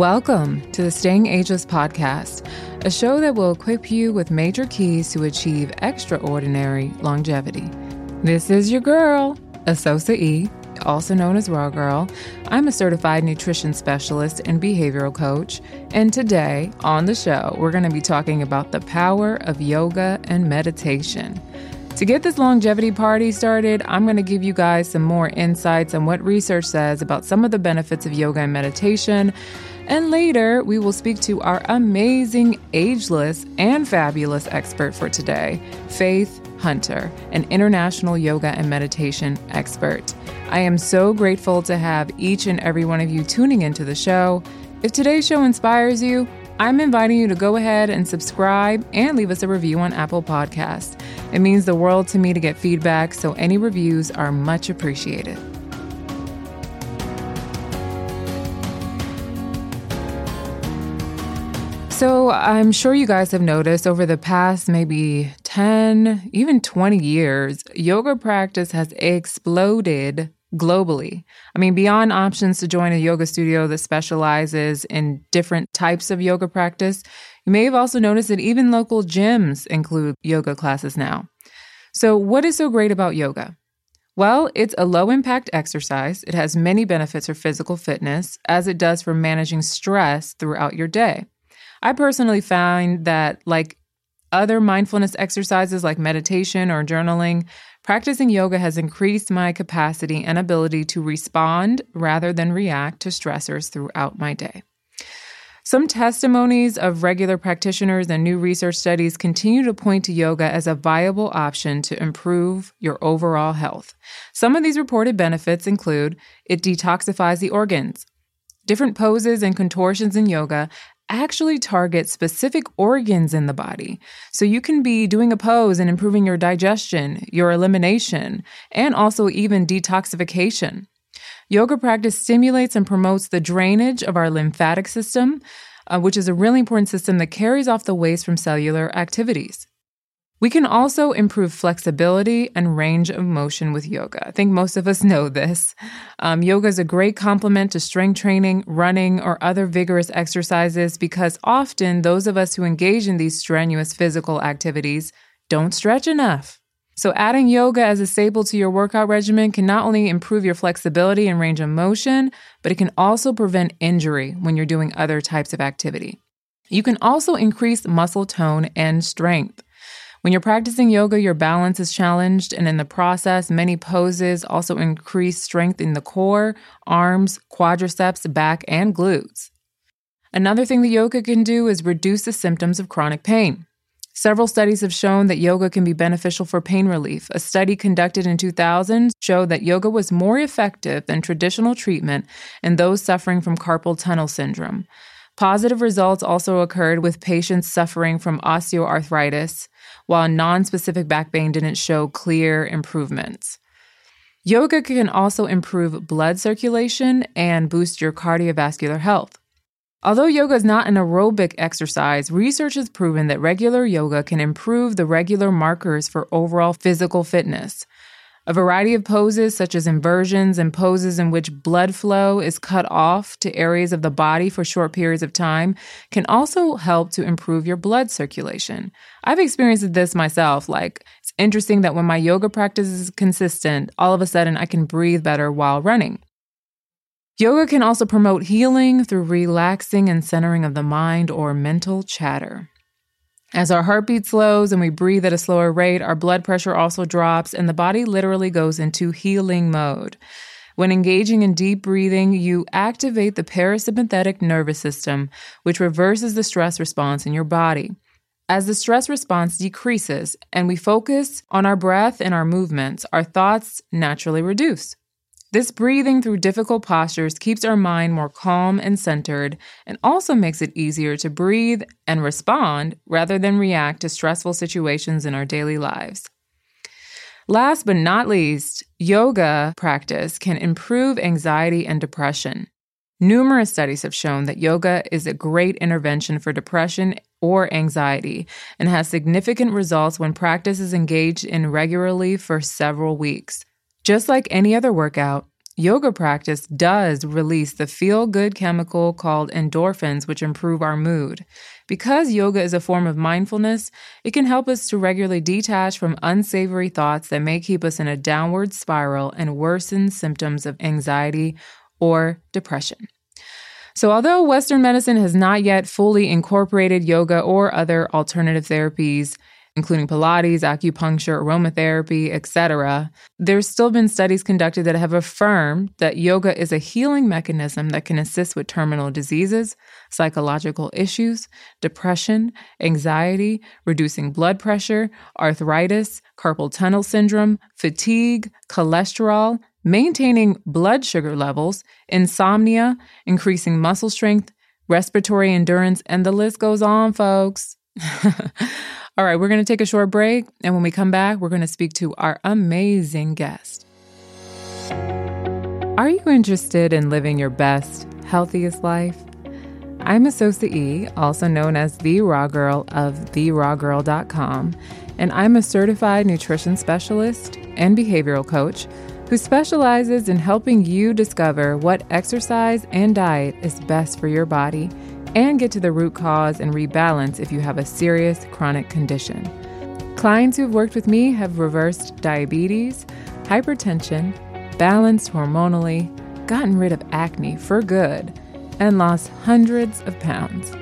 Welcome to the Staying Ageless podcast, a show that will equip you with major keys to achieve extraordinary longevity. This is your girl, Asosa E, also known as Raw Girl. I'm a certified nutrition specialist and behavioral coach, and today on the show, we're going to be talking about the power of yoga and meditation. To get this longevity party started, I'm going to give you guys some more insights on what research says about some of the benefits of yoga and meditation. And later, we will speak to our amazing, ageless, and fabulous expert for today, Faith Hunter, an international yoga and meditation expert. I am so grateful to have each and every one of you tuning into the show. If today's show inspires you, I'm inviting you to go ahead and subscribe and leave us a review on Apple Podcasts. It means the world to me to get feedback, so any reviews are much appreciated. So, I'm sure you guys have noticed over the past maybe 10, even 20 years, yoga practice has exploded globally. I mean, beyond options to join a yoga studio that specializes in different types of yoga practice, you may have also noticed that even local gyms include yoga classes now. So, what is so great about yoga? Well, it's a low impact exercise. It has many benefits for physical fitness, as it does for managing stress throughout your day. I personally find that, like other mindfulness exercises like meditation or journaling, Practicing yoga has increased my capacity and ability to respond rather than react to stressors throughout my day. Some testimonies of regular practitioners and new research studies continue to point to yoga as a viable option to improve your overall health. Some of these reported benefits include it detoxifies the organs. Different poses and contortions in yoga actually target specific organs in the body. So you can be doing a pose and improving your digestion, your elimination, and also even detoxification. Yoga practice stimulates and promotes the drainage of our lymphatic system, uh, which is a really important system that carries off the waste from cellular activities. We can also improve flexibility and range of motion with yoga. I think most of us know this. Um, yoga is a great complement to strength training, running, or other vigorous exercises because often those of us who engage in these strenuous physical activities don't stretch enough. So, adding yoga as a staple to your workout regimen can not only improve your flexibility and range of motion, but it can also prevent injury when you're doing other types of activity. You can also increase muscle tone and strength. When you're practicing yoga, your balance is challenged, and in the process, many poses also increase strength in the core, arms, quadriceps, back, and glutes. Another thing that yoga can do is reduce the symptoms of chronic pain. Several studies have shown that yoga can be beneficial for pain relief. A study conducted in 2000 showed that yoga was more effective than traditional treatment in those suffering from carpal tunnel syndrome. Positive results also occurred with patients suffering from osteoarthritis, while non specific back pain didn't show clear improvements. Yoga can also improve blood circulation and boost your cardiovascular health. Although yoga is not an aerobic exercise, research has proven that regular yoga can improve the regular markers for overall physical fitness. A variety of poses, such as inversions and poses in which blood flow is cut off to areas of the body for short periods of time, can also help to improve your blood circulation. I've experienced this myself. Like, it's interesting that when my yoga practice is consistent, all of a sudden I can breathe better while running. Yoga can also promote healing through relaxing and centering of the mind or mental chatter. As our heartbeat slows and we breathe at a slower rate, our blood pressure also drops and the body literally goes into healing mode. When engaging in deep breathing, you activate the parasympathetic nervous system, which reverses the stress response in your body. As the stress response decreases and we focus on our breath and our movements, our thoughts naturally reduce. This breathing through difficult postures keeps our mind more calm and centered and also makes it easier to breathe and respond rather than react to stressful situations in our daily lives. Last but not least, yoga practice can improve anxiety and depression. Numerous studies have shown that yoga is a great intervention for depression or anxiety and has significant results when practice is engaged in regularly for several weeks. Just like any other workout, yoga practice does release the feel good chemical called endorphins, which improve our mood. Because yoga is a form of mindfulness, it can help us to regularly detach from unsavory thoughts that may keep us in a downward spiral and worsen symptoms of anxiety or depression. So, although Western medicine has not yet fully incorporated yoga or other alternative therapies including Pilates, acupuncture, aromatherapy, etc. There's still been studies conducted that have affirmed that yoga is a healing mechanism that can assist with terminal diseases, psychological issues, depression, anxiety, reducing blood pressure, arthritis, carpal tunnel syndrome, fatigue, cholesterol, maintaining blood sugar levels, insomnia, increasing muscle strength, respiratory endurance, and the list goes on, folks. All right, we're going to take a short break. And when we come back, we're going to speak to our amazing guest. Are you interested in living your best, healthiest life? I'm Asosa E, also known as the Raw Girl of TheRawGirl.com, and I'm a certified nutrition specialist and behavioral coach who specializes in helping you discover what exercise and diet is best for your body and get to the root cause and rebalance if you have a serious chronic condition. Clients who've worked with me have reversed diabetes, hypertension, balanced hormonally, gotten rid of acne for good, and lost hundreds of pounds.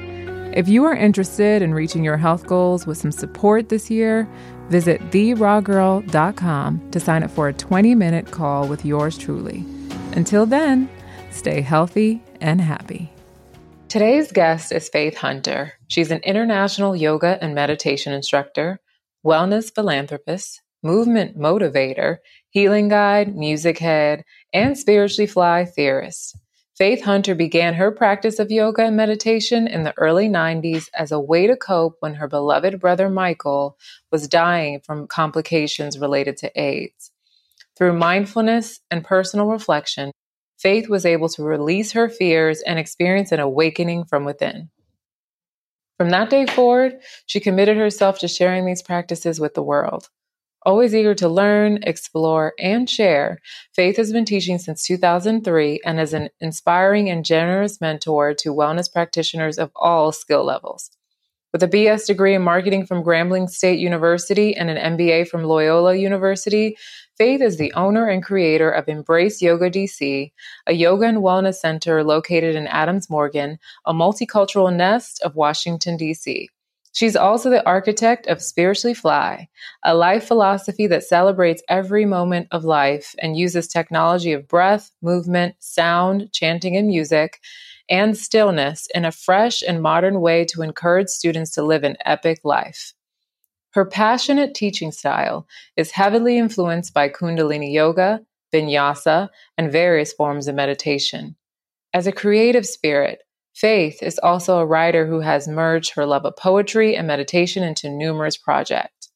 If you are interested in reaching your health goals with some support this year, visit therawgirl.com to sign up for a 20 minute call with yours truly. Until then, stay healthy and happy. Today's guest is Faith Hunter. She's an international yoga and meditation instructor, wellness philanthropist, movement motivator, healing guide, music head, and spiritually fly theorist. Faith Hunter began her practice of yoga and meditation in the early 90s as a way to cope when her beloved brother Michael was dying from complications related to AIDS. Through mindfulness and personal reflection, Faith was able to release her fears and experience an awakening from within. From that day forward, she committed herself to sharing these practices with the world. Always eager to learn, explore, and share, Faith has been teaching since 2003 and is an inspiring and generous mentor to wellness practitioners of all skill levels. With a BS degree in marketing from Grambling State University and an MBA from Loyola University, Faith is the owner and creator of Embrace Yoga DC, a yoga and wellness center located in Adams Morgan, a multicultural nest of Washington, D.C. She's also the architect of Spiritually Fly, a life philosophy that celebrates every moment of life and uses technology of breath, movement, sound, chanting, and music, and stillness in a fresh and modern way to encourage students to live an epic life. Her passionate teaching style is heavily influenced by Kundalini Yoga, Vinyasa, and various forms of meditation. As a creative spirit, Faith is also a writer who has merged her love of poetry and meditation into numerous projects.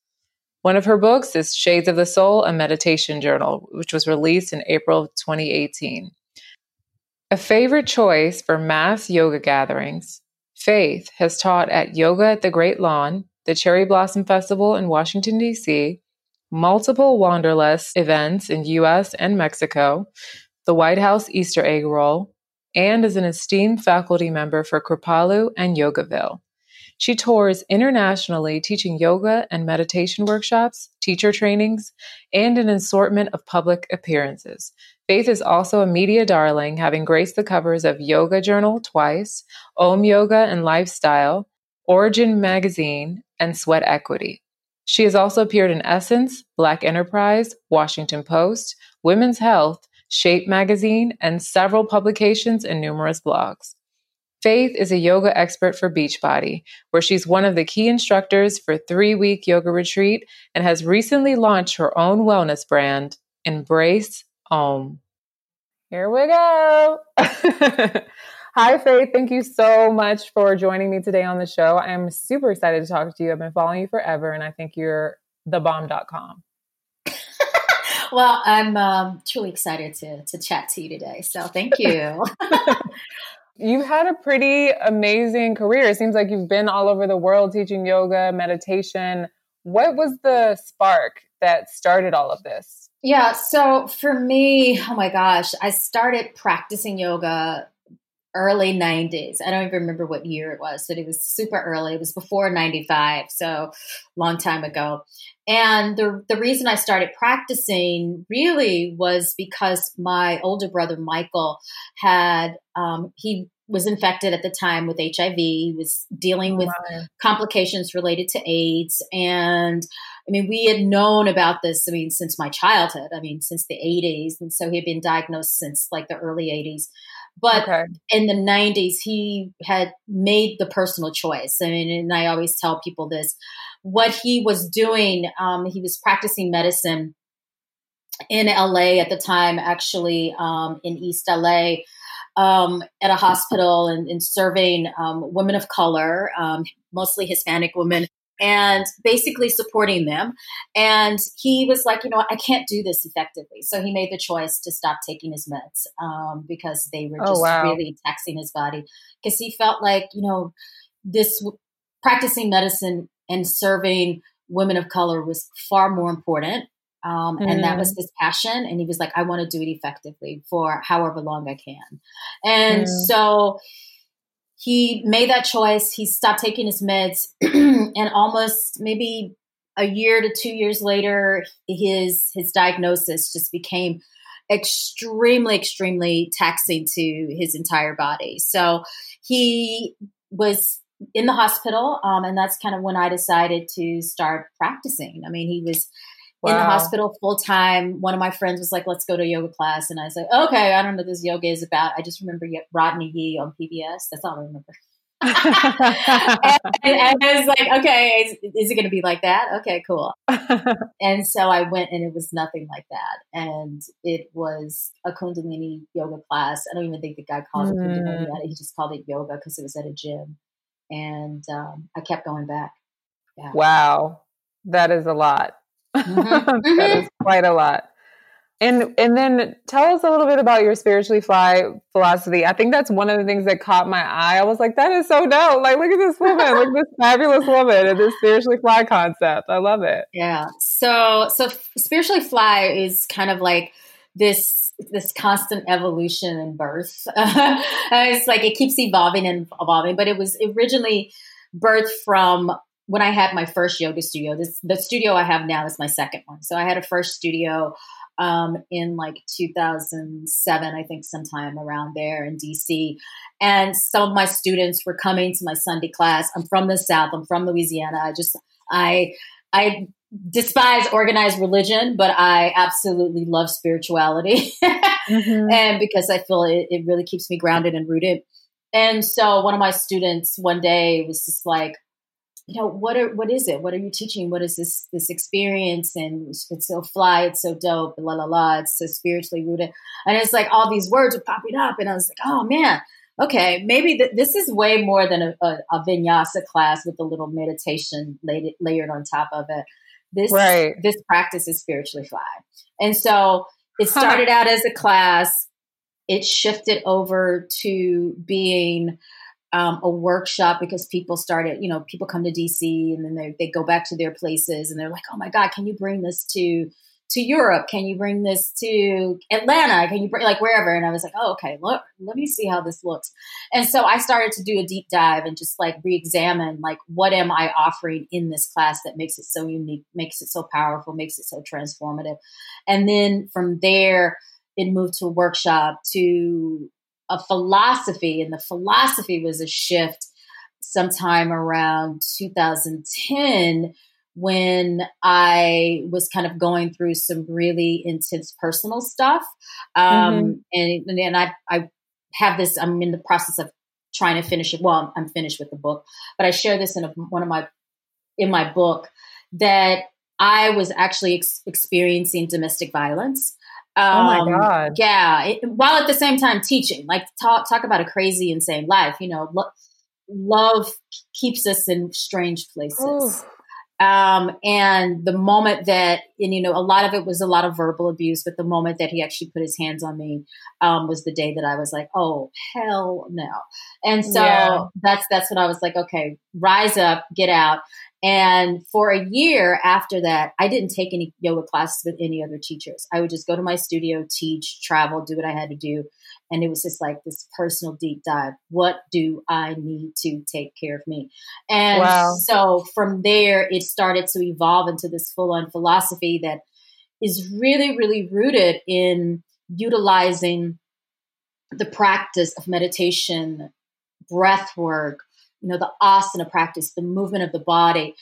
One of her books is Shades of the Soul, a meditation journal, which was released in April of 2018. A favorite choice for mass yoga gatherings, Faith has taught at Yoga at the Great Lawn, the Cherry Blossom Festival in Washington, D.C., multiple Wanderlust events in US and Mexico, the White House Easter egg roll, and is an esteemed faculty member for Kripalu and Yogaville. She tours internationally teaching yoga and meditation workshops, teacher trainings, and an assortment of public appearances. Faith is also a media darling, having graced the covers of Yoga Journal twice, Om Yoga and Lifestyle, Origin Magazine, and Sweat Equity. She has also appeared in Essence, Black Enterprise, Washington Post, Women's Health, Shape Magazine, and several publications and numerous blogs. Faith is a yoga expert for Beachbody, where she's one of the key instructors for three week yoga retreat and has recently launched her own wellness brand, Embrace Om. Here we go. Hi, Faith. Thank you so much for joining me today on the show. I am super excited to talk to you. I've been following you forever, and I think you're thebomb.com. well, I'm um, truly excited to, to chat to you today. So thank you. You've had a pretty amazing career. It seems like you've been all over the world teaching yoga, meditation. What was the spark that started all of this? Yeah, so for me, oh my gosh, I started practicing yoga early 90s. I don't even remember what year it was, but it was super early. It was before 95, so long time ago. And the the reason I started practicing really was because my older brother Michael had um, he was infected at the time with HIV. He was dealing with wow. complications related to AIDS. And I mean, we had known about this, I mean, since my childhood, I mean, since the 80s. And so he had been diagnosed since like the early 80s. But okay. in the 90s, he had made the personal choice. I mean, and I always tell people this what he was doing, um, he was practicing medicine in LA at the time, actually, um, in East LA. Um, at a hospital and, and serving um, women of color, um, mostly Hispanic women, and basically supporting them. And he was like, you know, I can't do this effectively. So he made the choice to stop taking his meds um, because they were oh, just oh, wow. really taxing his body. Because he felt like, you know, this practicing medicine and serving women of color was far more important. Um, mm. And that was mm. his passion. And he was like, I want to do it effectively for however long I can. And mm. so he made that choice. He stopped taking his meds, and almost maybe a year to two years later, his his diagnosis just became extremely, extremely taxing to his entire body. So he was in the hospital, um, and that's kind of when I decided to start practicing. I mean, he was wow. in the hospital full time. One of my friends was like, "Let's go to yoga class," and I was like, "Okay, I don't know what this yoga is about." I just remember Rodney Yee on PBS. That's all I remember. and, and, I was like, okay, is, is it going to be like that? Okay, cool. and so I went, and it was nothing like that. And it was a Kundalini yoga class. I don't even think the guy called it Kundalini. Mm. He just called it yoga because it was at a gym. And um, I kept going back. Yeah. Wow, that is a lot. Mm-hmm. that is quite a lot. And and then tell us a little bit about your spiritually fly philosophy. I think that's one of the things that caught my eye. I was like, that is so dope. Like, look at this woman, look at this fabulous woman and this spiritually fly concept. I love it. Yeah. So so spiritually fly is kind of like this this constant evolution and birth. it's like it keeps evolving and evolving, but it was originally birthed from when I had my first yoga studio, this the studio I have now is my second one. So I had a first studio um, in like 2007, I think, sometime around there in DC. And some of my students were coming to my Sunday class. I'm from the South. I'm from Louisiana. I just I I despise organized religion, but I absolutely love spirituality, mm-hmm. and because I feel it, it really keeps me grounded and rooted. And so one of my students one day was just like, you know what are what is it? What are you teaching? What is this this experience? And it's so fly it's so dope la la la it's so spiritually rooted. And it's like all these words are popping up and i was like oh man. Okay maybe th- this is way more than a, a, a, vinyasa class with a little meditation laid, layered on top of it. This right. this practice is spiritually fly. And so it started huh. out as a class. It shifted over to being um, a workshop because people started, you know, people come to DC and then they, they go back to their places and they're like, oh my God, can you bring this to to Europe? Can you bring this to Atlanta? Can you bring like wherever? And I was like, oh, okay, look, let me see how this looks. And so I started to do a deep dive and just like re-examine like what am I offering in this class that makes it so unique, makes it so powerful, makes it so transformative. And then from there, it moved to a workshop to a philosophy, and the philosophy was a shift sometime around 2010 when I was kind of going through some really intense personal stuff. Um, mm-hmm. and, and I, I have this, I'm in the process of trying to finish it. Well, I'm finished with the book, but I share this in a, one of my, in my book that I was actually ex- experiencing domestic violence. Um, oh my um, god! Yeah, it, while at the same time teaching, like talk talk about a crazy, insane life. You know, lo- love keeps us in strange places. Um, and the moment that, and you know, a lot of it was a lot of verbal abuse, but the moment that he actually put his hands on me um, was the day that I was like, oh hell no. And so yeah. that's that's when I was like, okay, rise up, get out. And for a year after that, I didn't take any yoga classes with any other teachers. I would just go to my studio, teach, travel, do what I had to do. And it was just like this personal deep dive. What do I need to take care of me? And wow. so from there, it started to evolve into this full on philosophy that is really, really rooted in utilizing the practice of meditation, breath work, you know, the asana practice, the movement of the body,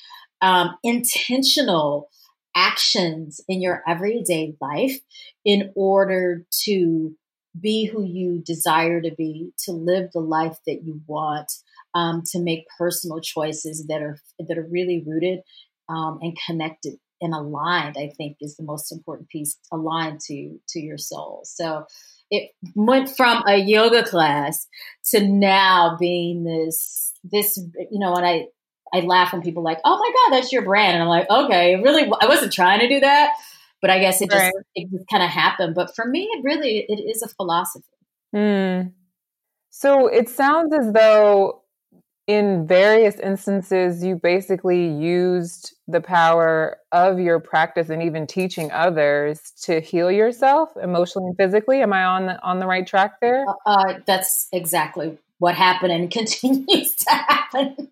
um, intentional actions in your everyday life in order to be who you desire to be, to live the life that you want, um, to make personal choices that are that are really rooted um, and connected and aligned. I think is the most important piece, aligned to to your soul. So it went from a yoga class to now being this this you know and i i laugh when people like oh my god that's your brand and i'm like okay really i wasn't trying to do that but i guess it just right. it just kind of happened but for me it really it is a philosophy mm. so it sounds as though in various instances you basically used the power of your practice and even teaching others to heal yourself emotionally and physically am i on the on the right track there uh, uh, that's exactly what happened and continues to happen.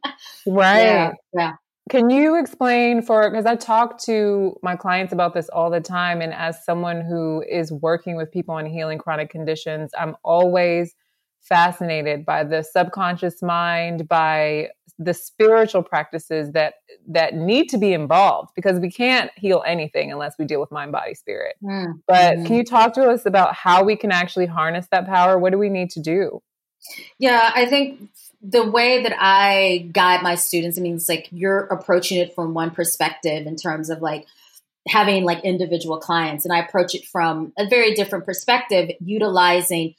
Right. Yeah. yeah. Can you explain for because I talk to my clients about this all the time and as someone who is working with people on healing chronic conditions, I'm always fascinated by the subconscious mind, by the spiritual practices that that need to be involved because we can't heal anything unless we deal with mind body spirit. Mm-hmm. But can you talk to us about how we can actually harness that power? What do we need to do? Yeah, I think the way that I guide my students, I mean, it's like you're approaching it from one perspective in terms of like having like individual clients, and I approach it from a very different perspective, utilizing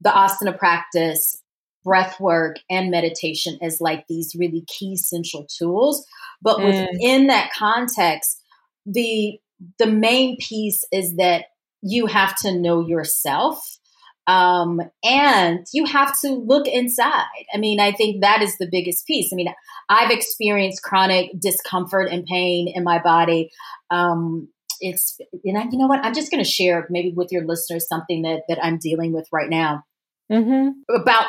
the asana practice, breath work, and meditation as like these really key central tools. But mm. within that context, the the main piece is that you have to know yourself um, and you have to look inside. I mean, I think that is the biggest piece. I mean, I've experienced chronic discomfort and pain in my body. Um, it's, and I, you know what? I'm just going to share maybe with your listeners something that, that I'm dealing with right now. Mm-hmm. About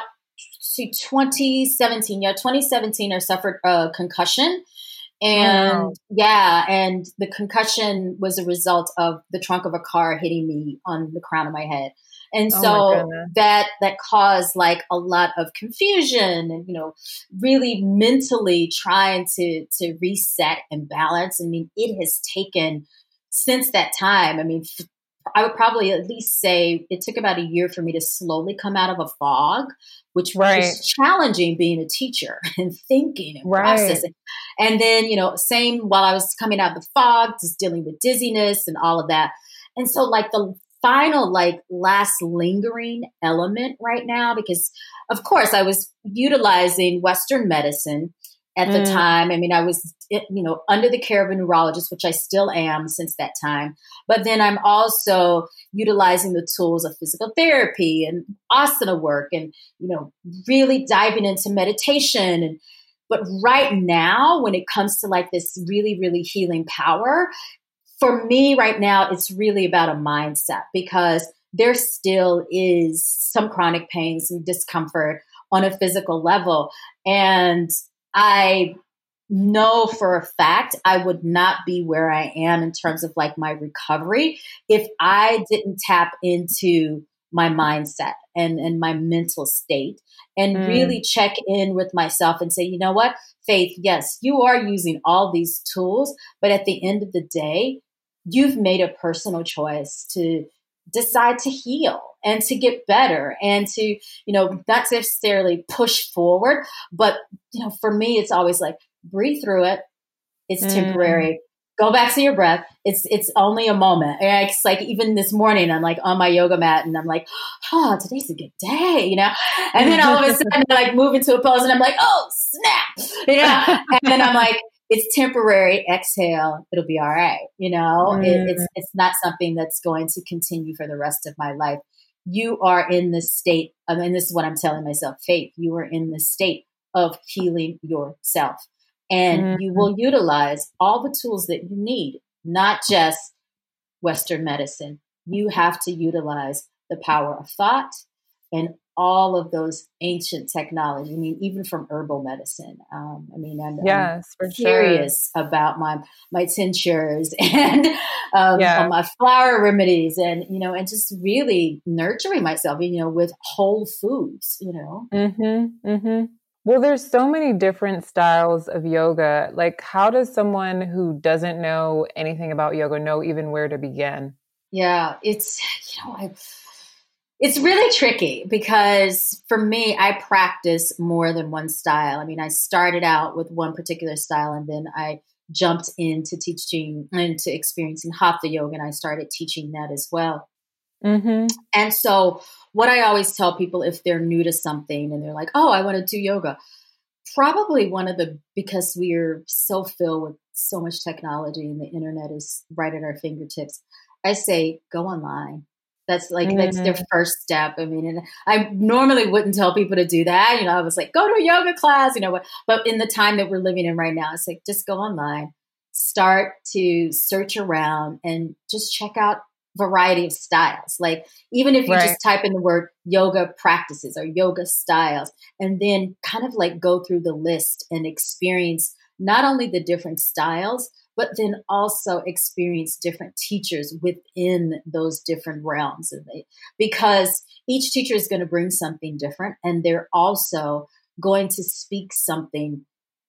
see, 2017, yeah, 2017, I suffered a concussion. And wow. yeah, and the concussion was a result of the trunk of a car hitting me on the crown of my head. And oh so that that caused like a lot of confusion and you know really mentally trying to to reset and balance. I mean, it has taken since that time. I mean, I would probably at least say it took about a year for me to slowly come out of a fog, which right. was challenging being a teacher and thinking and right. processing. And then, you know, same while I was coming out of the fog, just dealing with dizziness and all of that. And so, like, the final like last lingering element right now because of course I was utilizing western medicine at the mm. time. I mean, I was, you know, under the care of a neurologist, which I still am since that time. But then I'm also utilizing the tools of physical therapy and asana work and, you know, really diving into meditation. And, but right now, when it comes to like this really, really healing power, for me right now, it's really about a mindset because there still is some chronic pain, some discomfort on a physical level. And I know for a fact I would not be where I am in terms of like my recovery if I didn't tap into my mindset and, and my mental state and mm. really check in with myself and say, you know what, Faith, yes, you are using all these tools, but at the end of the day, you've made a personal choice to decide to heal and to get better and to you know not necessarily push forward but you know for me it's always like breathe through it. It's mm. temporary. Go back to your breath. It's it's only a moment. It's like even this morning i'm like on my yoga mat and i'm like oh today's a good day you know? And then all of a sudden I like move into a pose and i'm like oh snap you know? And then i'm like it's temporary. Exhale, it'll be all right. You know, mm. it, it's it's not something that's going to continue for the rest of my life. You are in the state. I mean, this is what I'm telling myself. Faith, you are in the state of healing yourself. And mm-hmm. you will utilize all the tools that you need, not just Western medicine. You have to utilize the power of thought and all of those ancient technology. I mean, even from herbal medicine. Um, I mean, I'm, yes, I'm serious sure. about my my tinctures and um, yeah. my flower remedies, and you know, and just really nurturing myself, you know, with whole foods. You know. Mm-hmm. Mm-hmm. Well, there's so many different styles of yoga. Like, how does someone who doesn't know anything about yoga know even where to begin? Yeah, it's you know, I it's really tricky because for me, I practice more than one style. I mean, I started out with one particular style and then I jumped into teaching and into experiencing hatha yoga and I started teaching that as well. Mm-hmm. And so, what I always tell people if they're new to something and they're like, oh, I want to do yoga, probably one of the, because we're so filled with so much technology and the internet is right at our fingertips, I say go online that's like mm-hmm. that's their mm-hmm. first step. I mean, and I normally wouldn't tell people to do that. You know, I was like, go to a yoga class, you know, but in the time that we're living in right now, it's like just go online, start to search around and just check out variety of styles. Like even if you right. just type in the word yoga practices or yoga styles and then kind of like go through the list and experience not only the different styles, but then also experience different teachers within those different realms. Because each teacher is going to bring something different and they're also going to speak something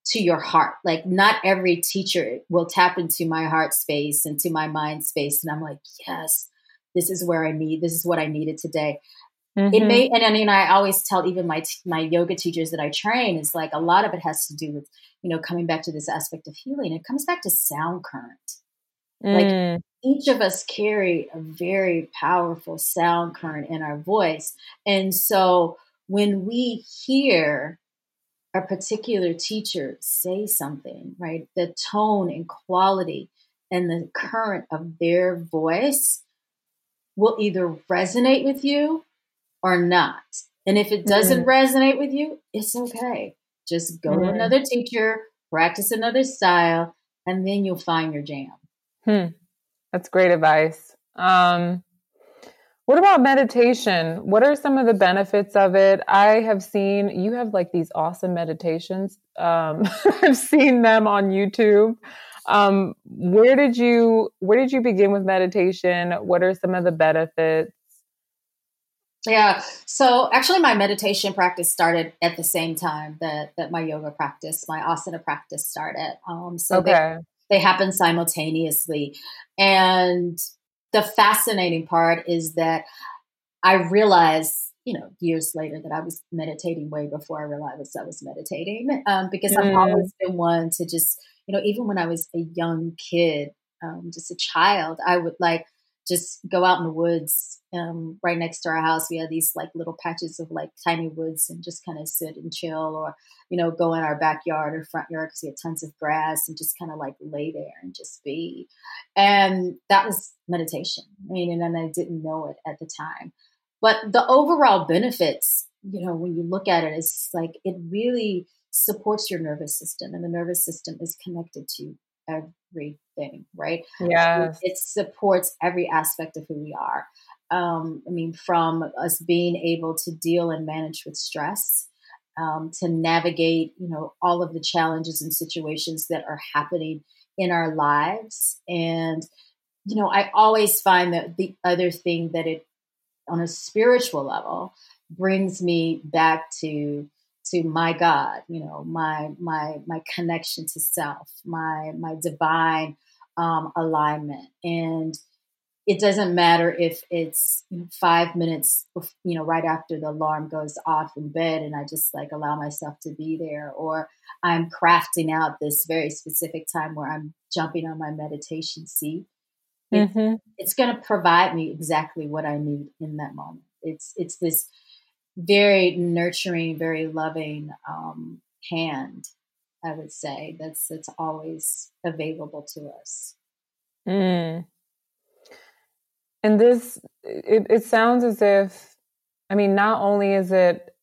to your heart. Like not every teacher will tap into my heart space and to my mind space. And I'm like, yes, this is where I need, this is what I needed today. Mm-hmm. It may, and I mean, I always tell even my my yoga teachers that I train is like a lot of it has to do with you know coming back to this aspect of healing. It comes back to sound current. Mm. Like each of us carry a very powerful sound current in our voice, and so when we hear a particular teacher say something, right, the tone and quality and the current of their voice will either resonate with you or not. And if it doesn't mm-hmm. resonate with you, it's okay. Just go mm-hmm. to another teacher, practice another style, and then you'll find your jam. Hmm. That's great advice. Um, what about meditation? What are some of the benefits of it? I have seen you have like these awesome meditations. Um, I've seen them on YouTube. Um, where did you where did you begin with meditation? What are some of the benefits? Yeah. So actually, my meditation practice started at the same time that that my yoga practice, my asana practice started. Um, so okay. they they happen simultaneously, and the fascinating part is that I realized, you know, years later that I was meditating way before I realized I was meditating, um, because mm. I've always been one to just, you know, even when I was a young kid, um, just a child, I would like just go out in the woods um, right next to our house. We had these like little patches of like tiny woods and just kind of sit and chill or, you know, go in our backyard or front yard because we had tons of grass and just kind of like lay there and just be. And that was meditation. I mean, and I didn't know it at the time. But the overall benefits, you know, when you look at it, it's like it really supports your nervous system and the nervous system is connected to everything, right? Yeah. It, it, supports every aspect of who we are. Um, I mean, from us being able to deal and manage with stress, um, to navigate, you know, all of the challenges and situations that are happening in our lives. And, you know, I always find that the other thing that it, on a spiritual level, brings me back to to my God, you know, my my my connection to self, my my divine um, alignment, and it doesn't matter if it's five minutes, you know, right after the alarm goes off in bed, and I just like allow myself to be there, or I'm crafting out this very specific time where I'm jumping on my meditation seat. Mm-hmm. it's going to provide me exactly what I need in that moment. It's it's this very nurturing, very loving um, hand. I would say that's that's always available to us. Mm. And this, it, it sounds as if, I mean, not only is it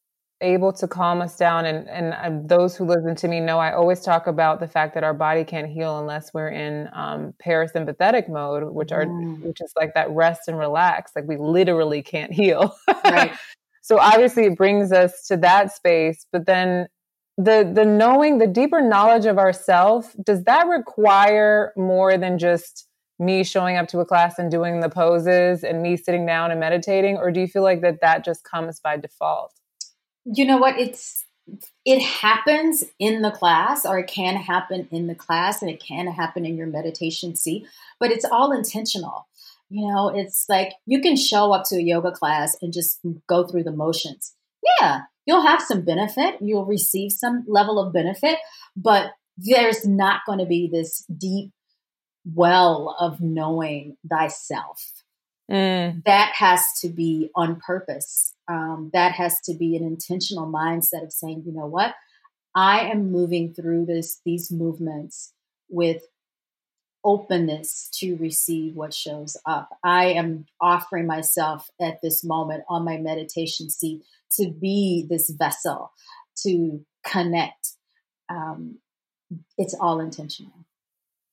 able to calm us down. And, and uh, those who listen to me know I always talk about the fact that our body can't heal unless we're in um, parasympathetic mode, which are mm. which is like that rest and relax. Like we literally can't heal. Right. so obviously it brings us to that space, but then the the knowing, the deeper knowledge of ourself, does that require more than just me showing up to a class and doing the poses and me sitting down and meditating? Or do you feel like that that just comes by default? You know what? It's it happens in the class or it can happen in the class and it can happen in your meditation seat but it's all intentional you know it's like you can show up to a yoga class and just go through the motions yeah you'll have some benefit you'll receive some level of benefit but there's not going to be this deep well of knowing thyself. Mm. That has to be on purpose. Um, that has to be an intentional mindset of saying, you know what, I am moving through this these movements with openness to receive what shows up. I am offering myself at this moment on my meditation seat to be this vessel to connect. Um, it's all intentional.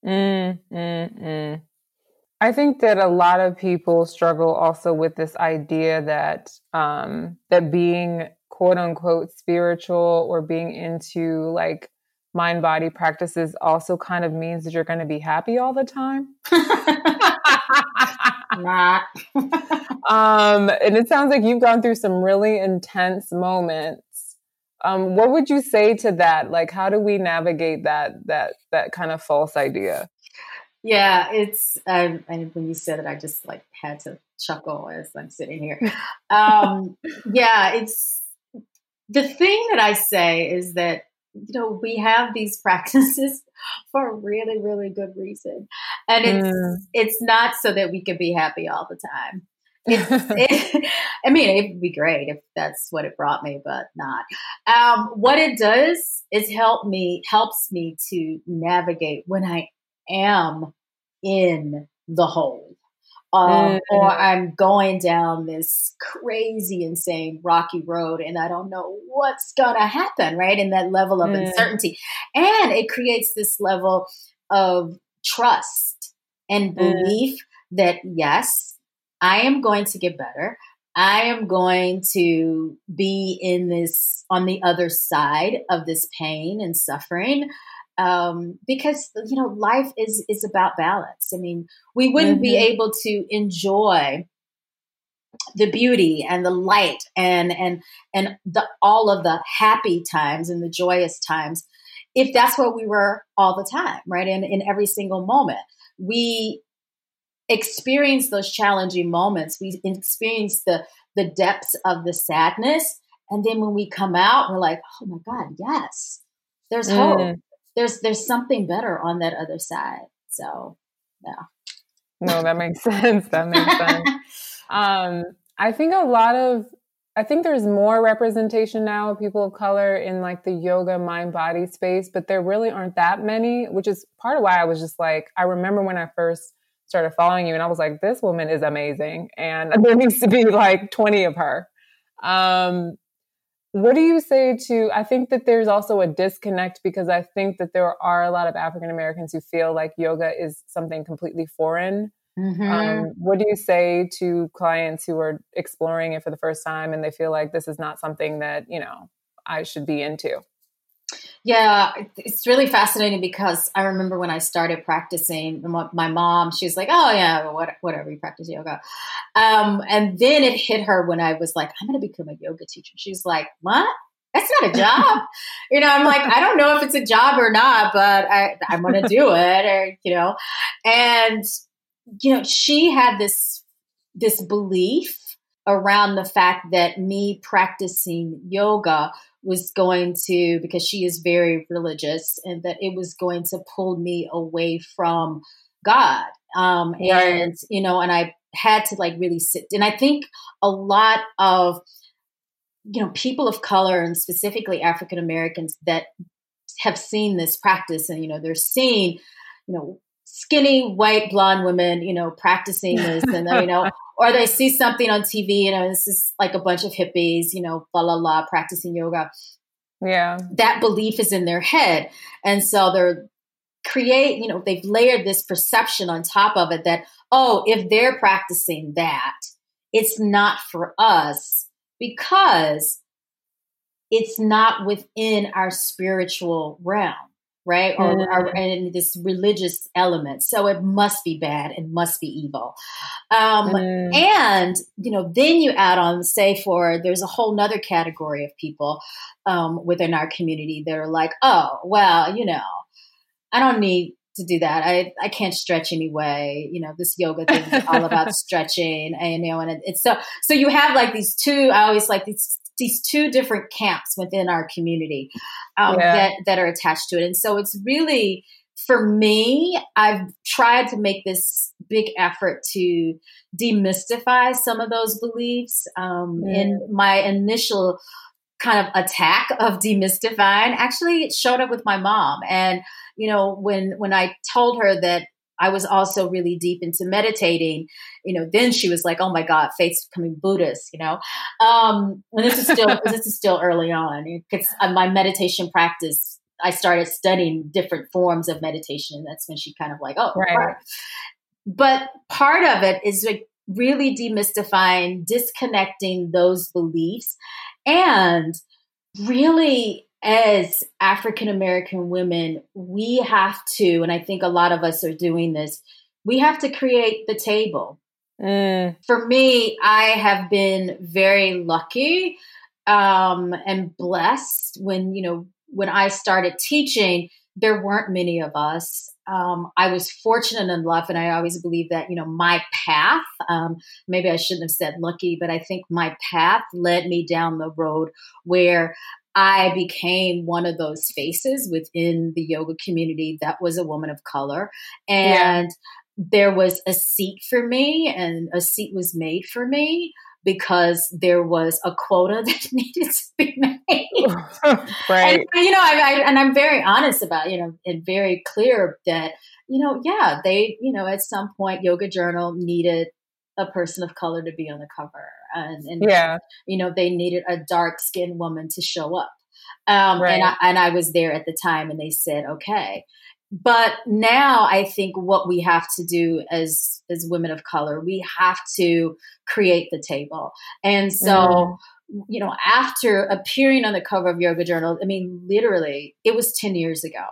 Mm, mm, mm. I think that a lot of people struggle also with this idea that um, that being quote unquote spiritual or being into like mind body practices also kind of means that you're going to be happy all the time. Not. um, and it sounds like you've gone through some really intense moments um, what would you say to that? Like, how do we navigate that that that kind of false idea? Yeah, it's um, and when you said it, I just like had to chuckle as I'm sitting here. Um, yeah, it's the thing that I say is that you know we have these practices for a really really good reason, and it's mm. it's not so that we can be happy all the time. it, I mean, it'd be great if that's what it brought me, but not. Um, what it does is help me, helps me to navigate when I am in the hole. Um, mm-hmm. Or I'm going down this crazy, insane, rocky road, and I don't know what's gonna happen, right? In that level of mm. uncertainty, and it creates this level of trust and mm. belief mm. that yes, I am going to get better. I am going to be in this on the other side of this pain and suffering um, because you know life is is about balance. I mean, we wouldn't mm-hmm. be able to enjoy the beauty and the light and and and the all of the happy times and the joyous times if that's what we were all the time, right? And in every single moment, we experience those challenging moments. We experience the the depths of the sadness, and then when we come out, we're like, "Oh my God, yes, there's mm. There's there's something better on that other side." So, yeah. No, that makes sense. That makes sense. um, I think a lot of I think there's more representation now of people of color in like the yoga mind body space, but there really aren't that many, which is part of why I was just like, I remember when I first started following you and I was like, this woman is amazing. And there needs to be like 20 of her. Um, what do you say to? I think that there's also a disconnect because I think that there are a lot of African Americans who feel like yoga is something completely foreign. Mm-hmm. Um, what do you say to clients who are exploring it for the first time and they feel like this is not something that, you know, I should be into? Yeah, it's really fascinating because I remember when I started practicing, my mom, she was like, "Oh yeah, whatever, you practice yoga," um, and then it hit her when I was like, "I'm going to become a yoga teacher." She's like, "What? That's not a job." you know, I'm like, I don't know if it's a job or not, but I, I'm going to do it, or you know, and you know, she had this this belief around the fact that me practicing yoga was going to, because she is very religious, and that it was going to pull me away from God. Um, and, you know, and I had to like really sit. And I think a lot of, you know, people of color and specifically African Americans that have seen this practice and, you know, they're seeing, you know, skinny white blonde women, you know, practicing this, and you know, or they see something on TV, you know, this is like a bunch of hippies, you know, la la la, practicing yoga. Yeah, that belief is in their head, and so they're create, you know, they've layered this perception on top of it that oh, if they're practicing that, it's not for us because it's not within our spiritual realm right? Or, mm. or, in this religious element. So it must be bad. It must be evil. Um, mm. And, you know, then you add on, say, for there's a whole nother category of people um, within our community that are like, oh, well, you know, I don't need to do that. I, I can't stretch anyway. You know, this yoga thing is all about stretching and, you know, and it, it's so, so you have like these two, I always like these these two different camps within our community um, yeah. that that are attached to it, and so it's really for me. I've tried to make this big effort to demystify some of those beliefs. Um, mm. In my initial kind of attack of demystifying, actually, it showed up with my mom, and you know when when I told her that I was also really deep into meditating. You know, then she was like, "Oh my God, Faith's becoming Buddhist." You know, um, and this is still this is still early on because uh, my meditation practice. I started studying different forms of meditation, and that's when she kind of like, "Oh, right." right. But part of it is like really demystifying, disconnecting those beliefs, and really as African American women, we have to, and I think a lot of us are doing this, we have to create the table. Mm. For me, I have been very lucky um, and blessed when, you know, when I started teaching, there weren't many of us. Um, I was fortunate enough, and I always believe that, you know, my path, um, maybe I shouldn't have said lucky, but I think my path led me down the road where I became one of those faces within the yoga community that was a woman of color. And yeah. there was a seat for me, and a seat was made for me because there was a quota that needed to be made. right. And, you know, I, I, and I'm very honest about, you know, and very clear that, you know, yeah, they, you know, at some point, Yoga Journal needed a person of color to be on the cover and, and yeah you know they needed a dark skinned woman to show up um, right. and, I, and I was there at the time and they said okay but now i think what we have to do as as women of color we have to create the table and so mm. you know after appearing on the cover of yoga journal i mean literally it was 10 years ago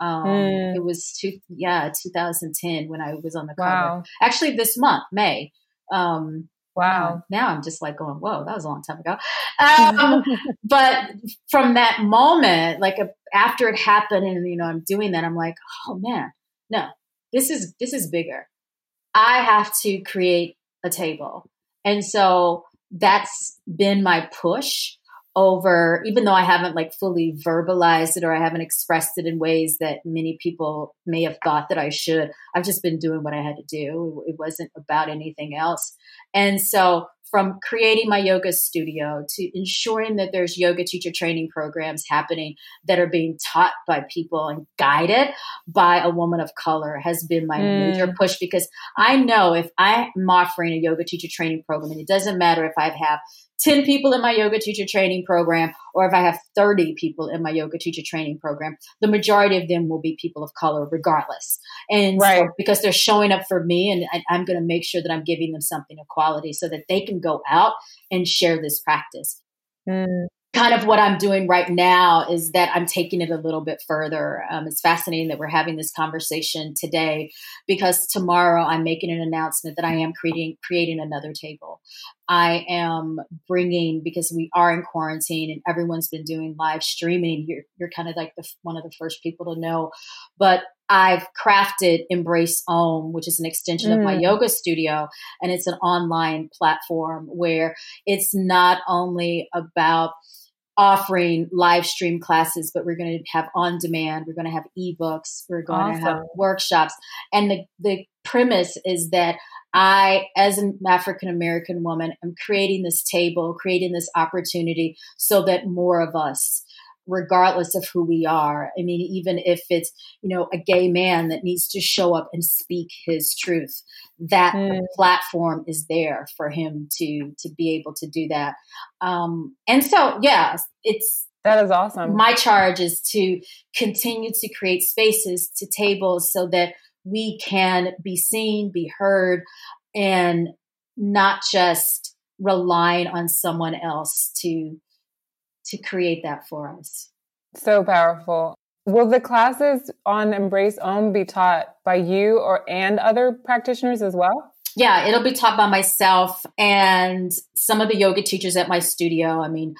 um, mm. It was two, yeah, 2010 when I was on the cover. Wow. Actually, this month, May, um, wow. Now I'm just like going, whoa, that was a long time ago. Um, but from that moment, like a, after it happened, and you know, I'm doing that, I'm like, oh man, no, this is this is bigger. I have to create a table, and so that's been my push over even though i haven't like fully verbalized it or i haven't expressed it in ways that many people may have thought that i should i've just been doing what i had to do it wasn't about anything else and so from creating my yoga studio to ensuring that there's yoga teacher training programs happening that are being taught by people and guided by a woman of color has been my mm. major push because I know if I'm offering a yoga teacher training program, and it doesn't matter if I have 10 people in my yoga teacher training program or if I have 30 people in my yoga teacher training program, the majority of them will be people of color regardless. And right. so, because they're showing up for me and I, I'm going to make sure that I'm giving them something of quality so that they can go out and share this practice. Mm kind of what I'm doing right now is that I'm taking it a little bit further. Um, it's fascinating that we're having this conversation today because tomorrow I'm making an announcement that I am creating creating another table. I am bringing because we are in quarantine and everyone's been doing live streaming. You're you're kind of like the, one of the first people to know, but I've crafted Embrace Om, which is an extension mm. of my mm. yoga studio, and it's an online platform where it's not only about offering live stream classes, but we're going to have on demand. We're going to have ebooks. We're going awesome. to have workshops. And the, the premise is that I, as an African American woman, am creating this table, creating this opportunity so that more of us regardless of who we are. I mean, even if it's, you know, a gay man that needs to show up and speak his truth, that mm. platform is there for him to to be able to do that. Um, and so, yeah, it's that is awesome. My charge is to continue to create spaces to tables so that we can be seen, be heard, and not just relying on someone else to to create that for us. So powerful. Will the classes on Embrace Om be taught by you or and other practitioners as well? Yeah, it'll be taught by myself and some of the yoga teachers at my studio. I mean,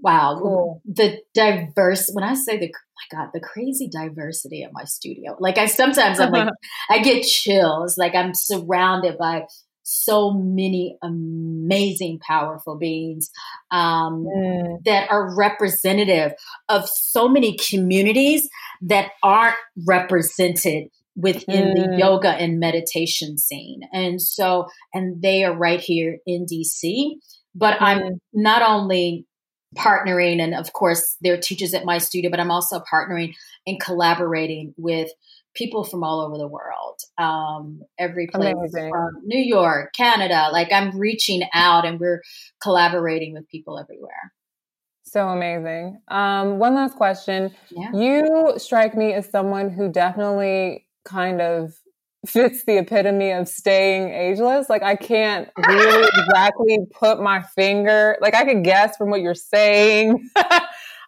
wow, cool. the diverse when I say the my god, the crazy diversity at my studio. Like I sometimes I'm like I get chills like I'm surrounded by so many amazing, powerful beings um, mm. that are representative of so many communities that aren't represented within mm. the yoga and meditation scene. And so, and they are right here in DC. But mm. I'm not only partnering, and of course, there are teachers at my studio, but I'm also partnering and collaborating with people from all over the world, um, every place Amazing. from New York, Canada. Like I'm reaching out and we're collaborating with people everywhere. So amazing. Um, one last question. Yeah. You strike me as someone who definitely kind of fits the epitome of staying ageless. Like I can't really exactly put my finger. Like I could guess from what you're saying.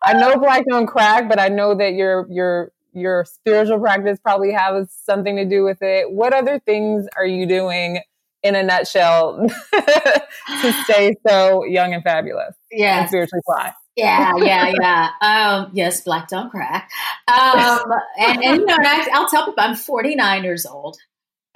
I know black don't crack, but I know that you're you're your spiritual practice probably has something to do with it. What other things are you doing in a nutshell to stay so young and fabulous? Yeah. And spiritually fly. Yeah, yeah, yeah. Um, yes, black don't crack. Um, and, and, you know, and I, will tell people I'm 49 years old.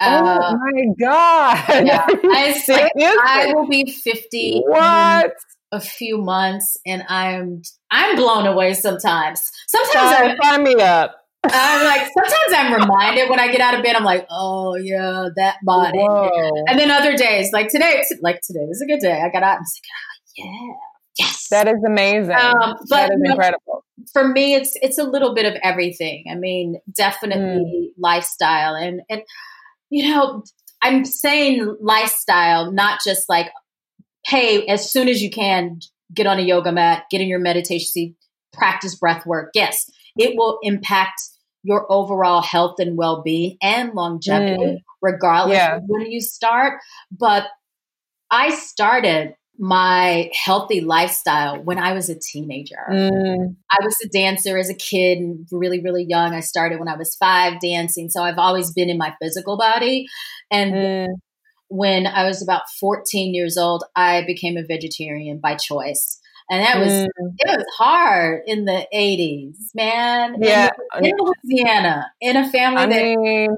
oh uh, my god! Yeah, I, I will be 50. What? a few months, and I'm I'm blown away. Sometimes, sometimes I sign me up. I'm like, sometimes I'm reminded when I get out of bed, I'm like, oh yeah, that body. Whoa. And then other days, like today, like today was a good day. I got out and was like, oh yeah, yes. That is amazing. Um, but, that is incredible. For me, it's it's a little bit of everything. I mean, definitely mm. lifestyle and and you know, I'm saying lifestyle, not just like, hey, as soon as you can, get on a yoga mat, get in your meditation seat, practice breath work. Yes, it will impact your overall health and well being and longevity, mm. regardless yeah. of when you start. But I started my healthy lifestyle when I was a teenager. Mm. I was a dancer as a kid and really, really young. I started when I was five dancing. So I've always been in my physical body. And mm. when I was about 14 years old, I became a vegetarian by choice and that was mm. it was hard in the 80s man yeah in, in louisiana in a family I that mean,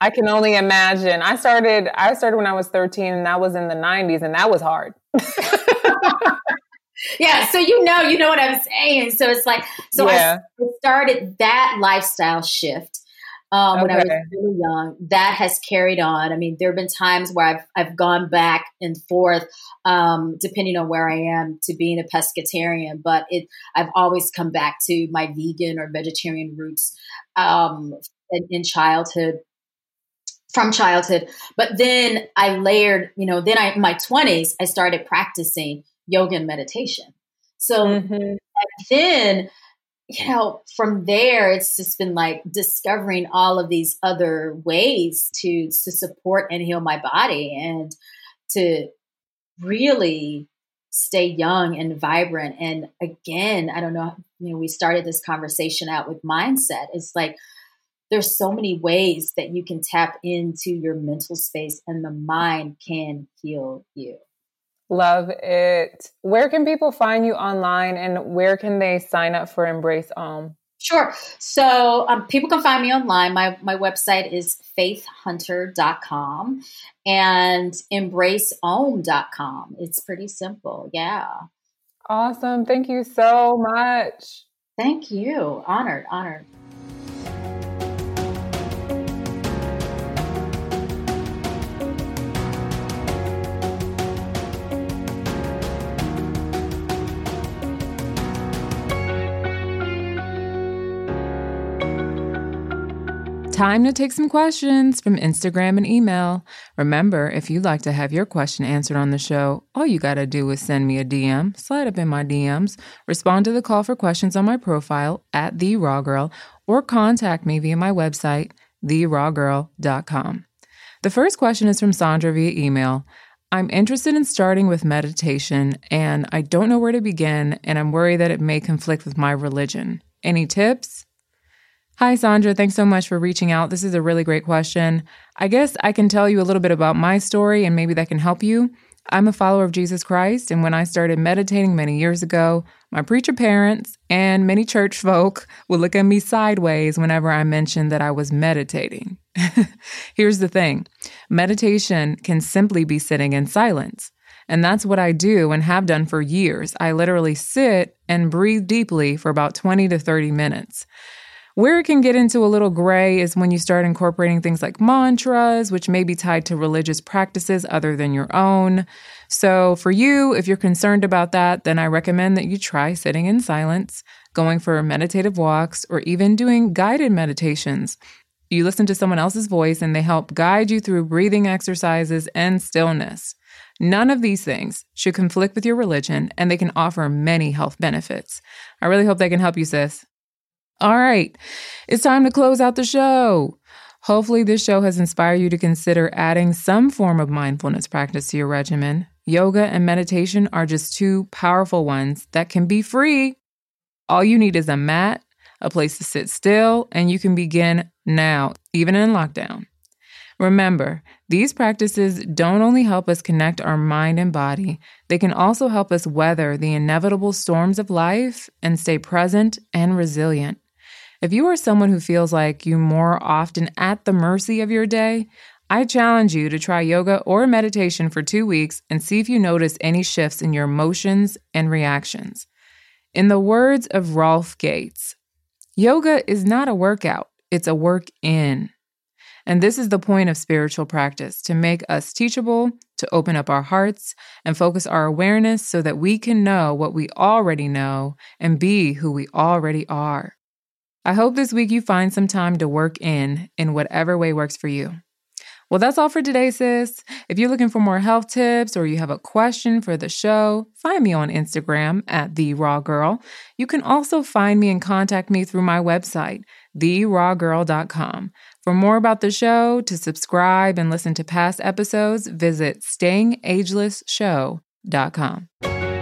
i can only imagine i started i started when i was 13 and that was in the 90s and that was hard yeah so you know you know what i'm saying so it's like so yeah. i started that lifestyle shift um, when I was really young. That has carried on. I mean, there have been times where I've I've gone back and forth, um, depending on where I am, to being a pescatarian. But it, I've always come back to my vegan or vegetarian roots um, in, in childhood from childhood. But then I layered, you know, then I, in my 20s, I started practicing yoga and meditation. So mm-hmm. then you know, from there, it's just been like discovering all of these other ways to to support and heal my body and to really stay young and vibrant. And again, I don't know, you know, we started this conversation out with mindset. It's like there's so many ways that you can tap into your mental space and the mind can heal you. Love it. Where can people find you online and where can they sign up for Embrace Om? Sure. So um, people can find me online. My, my website is faithhunter.com and embraceom.com. It's pretty simple. Yeah. Awesome. Thank you so much. Thank you. Honored, honored. Time to take some questions from Instagram and email. Remember, if you'd like to have your question answered on the show, all you got to do is send me a DM, slide up in my DMs, respond to the call for questions on my profile at The Raw Girl, or contact me via my website, therawgirl.com. The first question is from Sandra via email. I'm interested in starting with meditation, and I don't know where to begin, and I'm worried that it may conflict with my religion. Any tips? Hi, Sandra. Thanks so much for reaching out. This is a really great question. I guess I can tell you a little bit about my story and maybe that can help you. I'm a follower of Jesus Christ, and when I started meditating many years ago, my preacher parents and many church folk would look at me sideways whenever I mentioned that I was meditating. Here's the thing meditation can simply be sitting in silence. And that's what I do and have done for years. I literally sit and breathe deeply for about 20 to 30 minutes. Where it can get into a little gray is when you start incorporating things like mantras, which may be tied to religious practices other than your own. So, for you, if you're concerned about that, then I recommend that you try sitting in silence, going for meditative walks, or even doing guided meditations. You listen to someone else's voice and they help guide you through breathing exercises and stillness. None of these things should conflict with your religion, and they can offer many health benefits. I really hope they can help you, sis. All right, it's time to close out the show. Hopefully, this show has inspired you to consider adding some form of mindfulness practice to your regimen. Yoga and meditation are just two powerful ones that can be free. All you need is a mat, a place to sit still, and you can begin now, even in lockdown. Remember, these practices don't only help us connect our mind and body, they can also help us weather the inevitable storms of life and stay present and resilient. If you are someone who feels like you more often at the mercy of your day, I challenge you to try yoga or meditation for two weeks and see if you notice any shifts in your emotions and reactions. In the words of Rolf Gates, yoga is not a workout, it's a work in. And this is the point of spiritual practice to make us teachable, to open up our hearts, and focus our awareness so that we can know what we already know and be who we already are. I hope this week you find some time to work in, in whatever way works for you. Well, that's all for today, sis. If you're looking for more health tips or you have a question for the show, find me on Instagram at The Raw Girl. You can also find me and contact me through my website, therawgirl.com. For more about the show, to subscribe and listen to past episodes, visit stayingagelessshow.com.